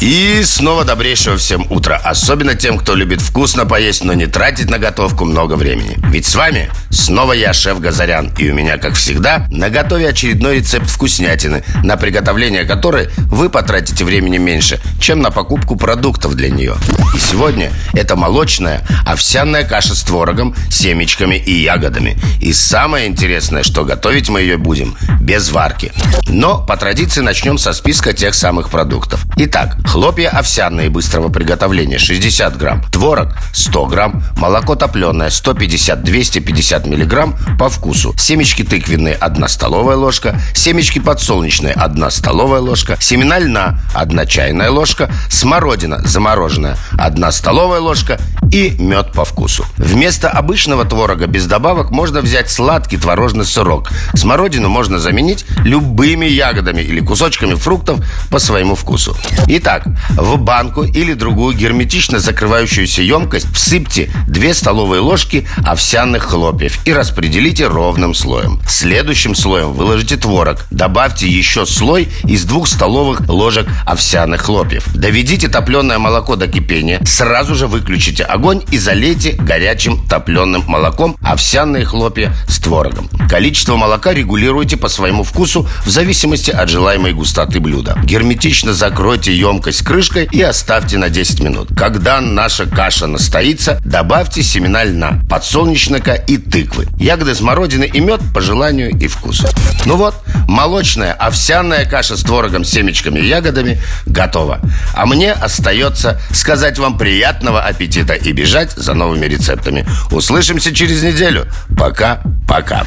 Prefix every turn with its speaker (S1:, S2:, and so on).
S1: И снова добрейшего всем утра. Особенно тем, кто любит вкусно поесть, но не тратить на готовку много времени. Ведь с вами снова я, шеф Газарян. И у меня, как всегда, на готове очередной рецепт вкуснятины На приготовление которой вы потратите времени меньше, чем на покупку продуктов для нее. И сегодня это молочная овсяная каша с творогом, семечками и ягодами. И самое интересное, что готовить мы ее будем без варки. Но по традиции начнем со списка тех самых продуктов. Итак, хлопья овсяные быстрого приготовления 60 грамм. Творог 100 грамм. Молоко топленое 150-250 миллиграмм по вкусу. Семечки тыквенные 1 столовая ложка. Семечки подсолнечные 1 столовая ложка. Семена льна 1 чайная ложка. Смородина замороженная 1 столовая ложка. И мед по вкусу. Вместо обычного творога без добавок можно взять сладкий творожный сырок. Смородину можно заменить любыми ягодами или кусочками фруктов по своему вкусу Итак, в банку или другую герметично закрывающуюся емкость всыпьте 2 столовые ложки овсяных хлопьев и распределите ровным слоем. Следующим слоем выложите творог. Добавьте еще слой из 2 столовых ложек овсяных хлопьев. Доведите топленое молоко до кипения. Сразу же выключите огонь и залейте горячим топленым молоком овсяные хлопья с творогом. Количество молока регулируйте по своему вкусу в зависимости от желаемой густоты блюда. Герметично закройте емкость крышкой и оставьте на 10 минут. Когда наша каша настоится, добавьте семена льна, подсолнечника и тыквы. Ягоды смородины и мед по желанию и вкусу. Ну вот, молочная овсяная каша с творогом, семечками и ягодами готова. А мне остается сказать вам приятного аппетита и бежать за новыми рецептами. Услышимся через неделю. Пока-пока.